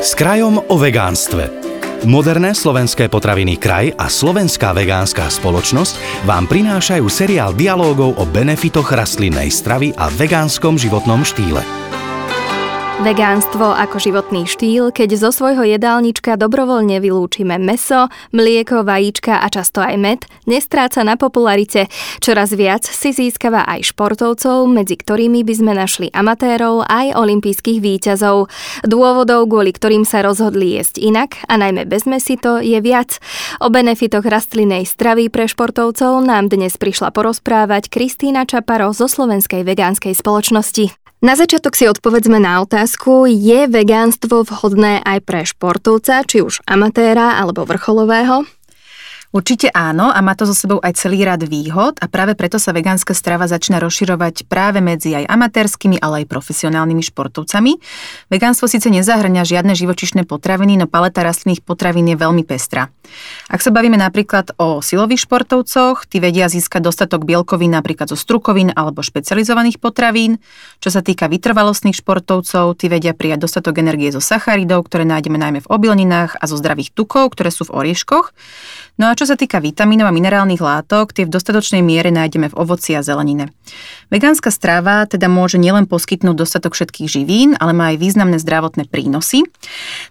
S krajom o vegánstve. Moderné slovenské potraviny Kraj a Slovenská vegánska spoločnosť vám prinášajú seriál dialógov o benefitoch rastlinnej stravy a vegánskom životnom štýle. Vegánstvo ako životný štýl, keď zo svojho jedálnička dobrovoľne vylúčime meso, mlieko, vajíčka a často aj med, nestráca na popularite. Čoraz viac si získava aj športovcov, medzi ktorými by sme našli amatérov aj olympijských výťazov. Dôvodov, kvôli ktorým sa rozhodli jesť inak a najmä bez mesito je viac. O benefitoch rastlinnej stravy pre športovcov nám dnes prišla porozprávať Kristýna Čaparo zo Slovenskej vegánskej spoločnosti. Na začiatok si odpovedzme na otázku, je vegánstvo vhodné aj pre športovca, či už amatéra alebo vrcholového? Určite áno a má to so sebou aj celý rad výhod a práve preto sa vegánska strava začína rozširovať práve medzi aj amatérskymi, ale aj profesionálnymi športovcami. Vegánstvo síce nezahrňa žiadne živočišné potraviny, no paleta rastlinných potravín je veľmi pestrá. Ak sa bavíme napríklad o silových športovcoch, tí vedia získať dostatok bielkovín napríklad zo strukovín alebo špecializovaných potravín. Čo sa týka vytrvalostných športovcov, tí vedia prijať dostatok energie zo sacharidov, ktoré nájdeme najmä v obilninách a zo zdravých tukov, ktoré sú v orieškoch. No a čo sa týka vitamínov a minerálnych látok, tie v dostatočnej miere nájdeme v ovoci a zelenine. Vegánska strava teda môže nielen poskytnúť dostatok všetkých živín, ale má aj významné zdravotné prínosy.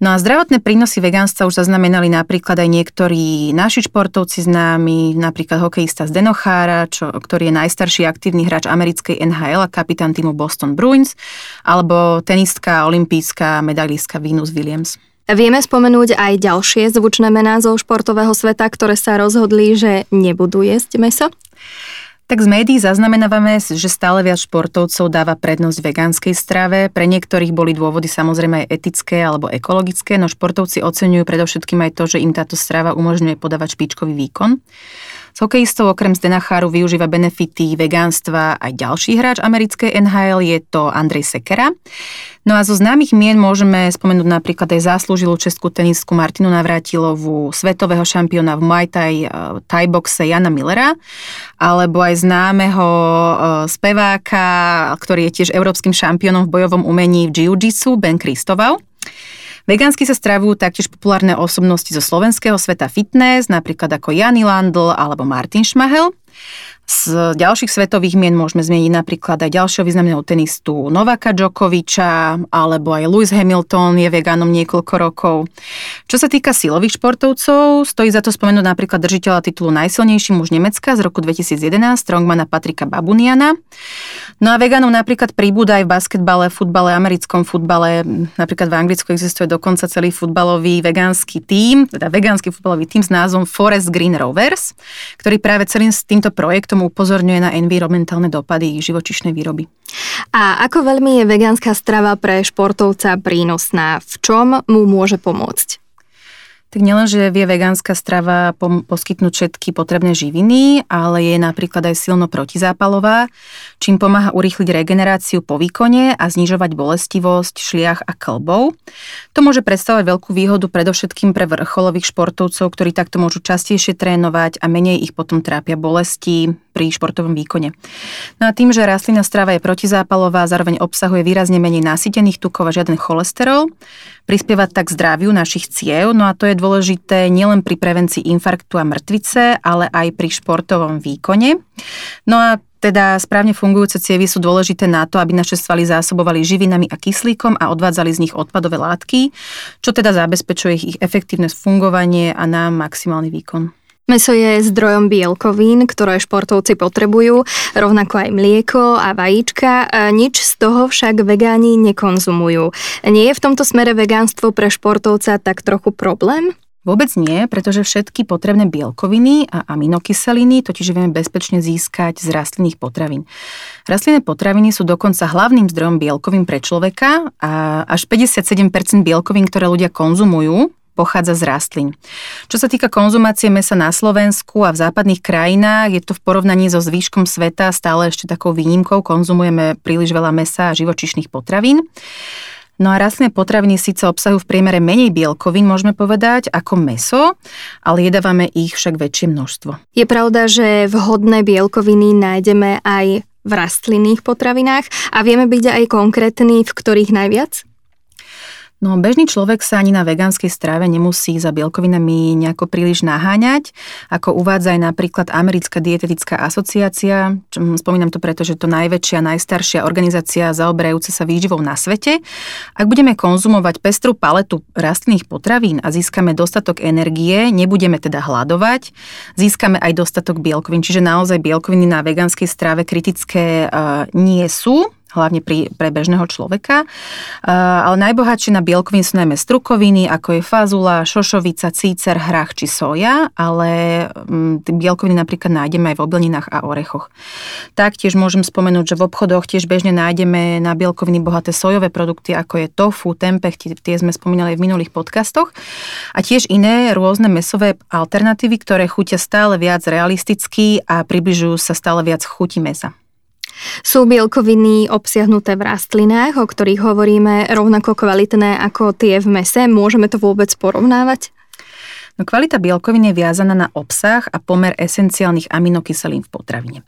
No a zdravotné prínosy vegánstva už zaznamenali napríklad aj niektorí naši športovci známi, napríklad hokejista z Denochára, čo, ktorý je najstarší aktívny hráč americkej NHL a kapitán týmu Boston Bruins, alebo tenistka, olimpijská medailistka Venus Williams. Vieme spomenúť aj ďalšie zvučné mená zo športového sveta, ktoré sa rozhodli, že nebudú jesť meso? Tak z médií zaznamenávame, že stále viac športovcov dáva prednosť vegánskej strave. Pre niektorých boli dôvody samozrejme aj etické alebo ekologické, no športovci oceňujú predovšetkým aj to, že im táto strava umožňuje podávať špičkový výkon. S hokejistou okrem Zdenacháru využíva benefity vegánstva aj ďalší hráč americkej NHL, je to Andrej Sekera. No a zo známych mien môžeme spomenúť napríklad aj záslúžilú českú tenistku Martinu Navrátilovú, svetového šampióna v Muay Thai, eh, Thai boxe Jana Millera, alebo aj známeho eh, speváka, ktorý je tiež európskym šampiónom v bojovom umení v jiu-jitsu, Ben Kristoval. Vegánsky sa stravujú taktiež populárne osobnosti zo slovenského sveta fitness, napríklad ako Jany Landl alebo Martin Šmahel. Z ďalších svetových mien môžeme zmeniť napríklad aj ďalšieho významného tenistu Novaka Djokoviča, alebo aj Lewis Hamilton je vegánom niekoľko rokov. Čo sa týka silových športovcov, stojí za to spomenúť napríklad držiteľa titulu Najsilnejší muž Nemecka z roku 2011, strongmana Patrika Babuniana. No a vegánov napríklad pribúda aj v basketbale, futbale, americkom futbale. Napríklad v Anglicku existuje dokonca celý futbalový vegánsky tím, teda vegánsky futbalový tím s názvom Forest Green Rovers, ktorý práve celým s týmto projektom upozorňuje na environmentálne dopady živočišnej výroby. A ako veľmi je vegánska strava pre športovca prínosná? V čom mu môže pomôcť? Tak nielenže vie vegánska strava poskytnúť všetky potrebné živiny, ale je napríklad aj silno protizápalová, čím pomáha urýchliť regeneráciu po výkone a znižovať bolestivosť šliach a klbov. To môže predstavovať veľkú výhodu predovšetkým pre vrcholových športovcov, ktorí takto môžu častejšie trénovať a menej ich potom trápia bolesti pri športovom výkone. No a tým, že rastlina strava je protizápalová, zároveň obsahuje výrazne menej nasýtených tukov a žiaden cholesterol, prispievať tak zdraviu našich ciev, no a to je dôležité nielen pri prevencii infarktu a mŕtvice, ale aj pri športovom výkone. No a teda správne fungujúce cievy sú dôležité na to, aby naše svaly zásobovali živinami a kyslíkom a odvádzali z nich odpadové látky, čo teda zabezpečuje ich efektívne fungovanie a nám maximálny výkon. Meso je zdrojom bielkovín, ktoré športovci potrebujú, rovnako aj mlieko a vajíčka. Nič z toho však vegáni nekonzumujú. Nie je v tomto smere vegánstvo pre športovca tak trochu problém? Vôbec nie, pretože všetky potrebné bielkoviny a aminokyseliny totiž vieme bezpečne získať z rastlinných potravín. Rastlinné potraviny sú dokonca hlavným zdrojom bielkovín pre človeka a až 57% bielkovín, ktoré ľudia konzumujú, pochádza z rastlín. Čo sa týka konzumácie mesa na Slovensku a v západných krajinách, je to v porovnaní so zvýškom sveta stále ešte takou výnimkou. Konzumujeme príliš veľa mesa a živočišných potravín. No a rastlinné potraviny síce obsahujú v priemere menej bielkovín, môžeme povedať, ako meso, ale jedávame ich však väčšie množstvo. Je pravda, že vhodné bielkoviny nájdeme aj v rastlinných potravinách a vieme byť aj konkrétni, v ktorých najviac? No bežný človek sa ani na vegánskej strave nemusí za bielkovinami nejako príliš naháňať, ako uvádza aj napríklad Americká dietetická asociácia. Spomínam to preto, že to najväčšia, najstaršia organizácia zaoberajúca sa výživou na svete. Ak budeme konzumovať pestrú paletu rastlinných potravín a získame dostatok energie, nebudeme teda hľadovať, získame aj dostatok bielkovín. Čiže naozaj bielkoviny na vegánskej strave kritické uh, nie sú hlavne pri, pre bežného človeka. Ale najbohatšie na bielkoviny sú najmä strukoviny, ako je fazula, šošovica, cícer, hrách či soja, ale mm, bielkoviny napríklad nájdeme aj v obilninách a orechoch. Taktiež môžem spomenúť, že v obchodoch tiež bežne nájdeme na bielkoviny bohaté sojové produkty, ako je tofu, tempeh, tie sme spomínali v minulých podcastoch. A tiež iné rôzne mesové alternatívy, ktoré chutia stále viac realisticky a približujú sa stále viac chuti mesa. Sú bielkoviny obsiahnuté v rastlinách, o ktorých hovoríme rovnako kvalitné ako tie v mese? Môžeme to vôbec porovnávať? No kvalita bielkovín je viazaná na obsah a pomer esenciálnych aminokyselín v potravine.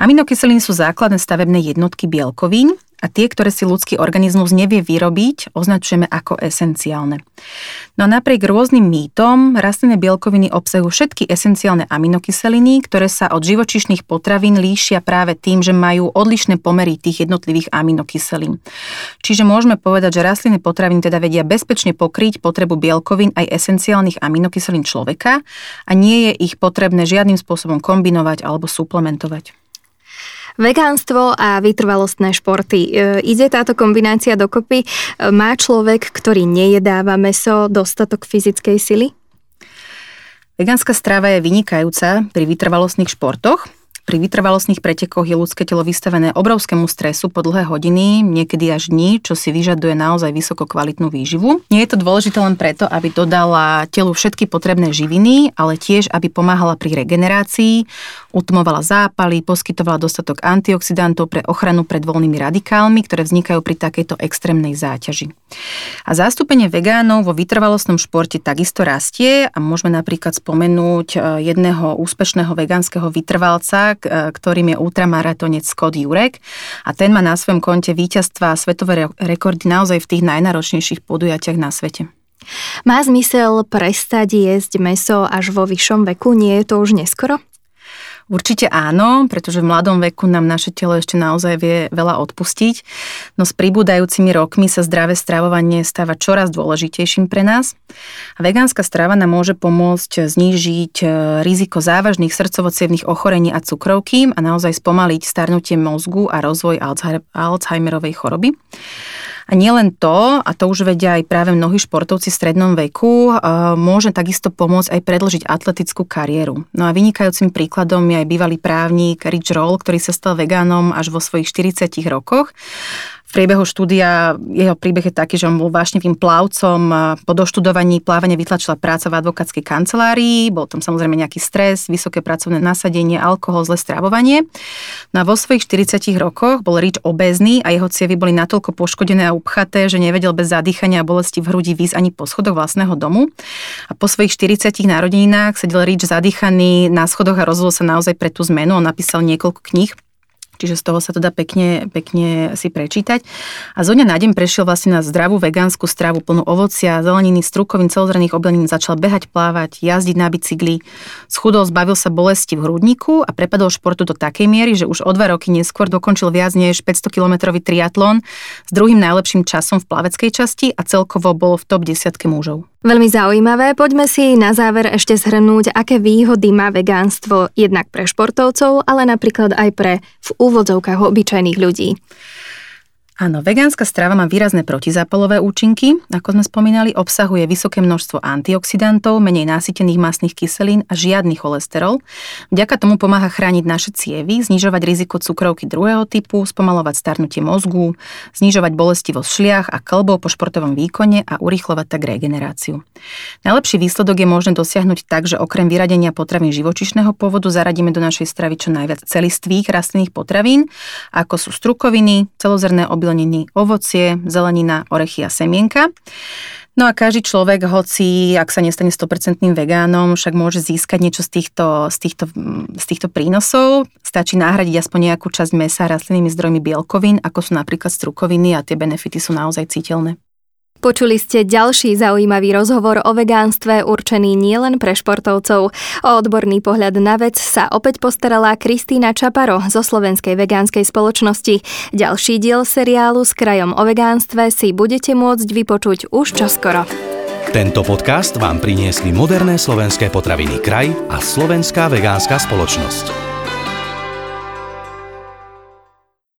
Aminokyselíny sú základné stavebné jednotky bielkovín a tie, ktoré si ľudský organizmus nevie vyrobiť, označujeme ako esenciálne. No a napriek rôznym mýtom, rastlinné bielkoviny obsahujú všetky esenciálne aminokyseliny, ktoré sa od živočišných potravín líšia práve tým, že majú odlišné pomery tých jednotlivých aminokyselín. Čiže môžeme povedať, že rastlinné potraviny teda vedia bezpečne pokryť potrebu bielkovín aj esenciálnych aminokyselín človeka a nie je ich potrebné žiadnym spôsobom kombinovať alebo suplementovať. Vegánstvo a vytrvalostné športy. E, ide táto kombinácia dokopy? E, má človek, ktorý nejedáva meso, dostatok fyzickej sily? Vegánska strava je vynikajúca pri vytrvalostných športoch, pri vytrvalostných pretekoch je ľudské telo vystavené obrovskému stresu po dlhé hodiny, niekedy až dní, čo si vyžaduje naozaj vysoko kvalitnú výživu. Nie je to dôležité len preto, aby dodala telu všetky potrebné živiny, ale tiež, aby pomáhala pri regenerácii, utmovala zápaly, poskytovala dostatok antioxidantov pre ochranu pred voľnými radikálmi, ktoré vznikajú pri takejto extrémnej záťaži. A zastúpenie vegánov vo vytrvalostnom športe takisto rastie a môžeme napríklad spomenúť e, jedného úspešného vegánskeho vytrvalca, E, ktorým je ultramaratonec Scott Jurek a ten má na svojom konte víťazstva a svetové rekordy naozaj v tých najnáročnejších podujatiach na svete. Má zmysel prestať jesť meso až vo vyššom veku? Nie je to už neskoro? Určite áno, pretože v mladom veku nám naše telo ešte naozaj vie veľa odpustiť, no s pribúdajúcimi rokmi sa zdravé stravovanie stáva čoraz dôležitejším pre nás. A vegánska strava nám môže pomôcť znížiť e, riziko závažných srdcovo ochorení a cukrovky a naozaj spomaliť starnutie mozgu a rozvoj Alzheimerovej choroby. A nielen to, a to už vedia aj práve mnohí športovci v strednom veku, môže takisto pomôcť aj predlžiť atletickú kariéru. No a vynikajúcim príkladom je aj bývalý právnik Rich Roll, ktorý sa stal vegánom až vo svojich 40 rokoch priebehu štúdia jeho príbeh je taký, že on bol vášnivým plavcom. Po doštudovaní plávania vytlačila práca v advokátskej kancelárii, bol tam samozrejme nejaký stres, vysoké pracovné nasadenie, alkohol, zlé stravovanie. No vo svojich 40 rokoch bol Rich obezný a jeho cievy boli natoľko poškodené a upchaté, že nevedel bez zadýchania a bolesti v hrudi výsť ani po schodoch vlastného domu. A po svojich 40 narodeninách sedel Rich zadýchaný na schodoch a rozhodol sa naozaj pre tú zmenu. On napísal niekoľko kníh čiže z toho sa to dá pekne, pekne si prečítať. A zo dňa na deň prešiel vlastne na zdravú vegánsku stravu plnú ovocia, zeleniny, strukovín, celozrných obilnín, začal behať, plávať, jazdiť na bicykli, schudol, zbavil sa bolesti v hrudníku a prepadol športu do takej miery, že už o dva roky neskôr dokončil viac než 500-kilometrový triatlon s druhým najlepším časom v plaveckej časti a celkovo bol v top desiatke mužov. Veľmi zaujímavé. Poďme si na záver ešte zhrnúť, aké výhody má vegánstvo jednak pre športovcov, ale napríklad aj pre v úvodzovkách obyčajných ľudí. Áno, vegánska strava má výrazné protizápalové účinky, ako sme spomínali, obsahuje vysoké množstvo antioxidantov, menej násytených masných kyselín a žiadny cholesterol. Vďaka tomu pomáha chrániť naše cievy, znižovať riziko cukrovky druhého typu, spomalovať starnutie mozgu, znižovať bolesti vo šliach a klbov po športovom výkone a urýchlovať tak regeneráciu. Najlepší výsledok je možné dosiahnuť tak, že okrem vyradenia potravín živočišného pôvodu zaradíme do našej stravy čo najviac celistvých rastlinných potravín, ako sú strukoviny, celozrné obilniny, ovocie, zelenina, orechy a semienka. No a každý človek, hoci ak sa nestane 100% vegánom, však môže získať niečo z týchto, z týchto, z týchto prínosov. Stačí nahradiť aspoň nejakú časť mesa rastlinnými zdrojmi bielkovín, ako sú napríklad strukoviny a tie benefity sú naozaj citeľné. Počuli ste ďalší zaujímavý rozhovor o vegánstve určený nielen pre športovcov. O odborný pohľad na vec sa opäť postarala Kristýna Čaparo zo Slovenskej vegánskej spoločnosti. Ďalší diel seriálu s krajom o vegánstve si budete môcť vypočuť už čoskoro. Tento podcast vám priniesli moderné slovenské potraviny Kraj a Slovenská vegánska spoločnosť.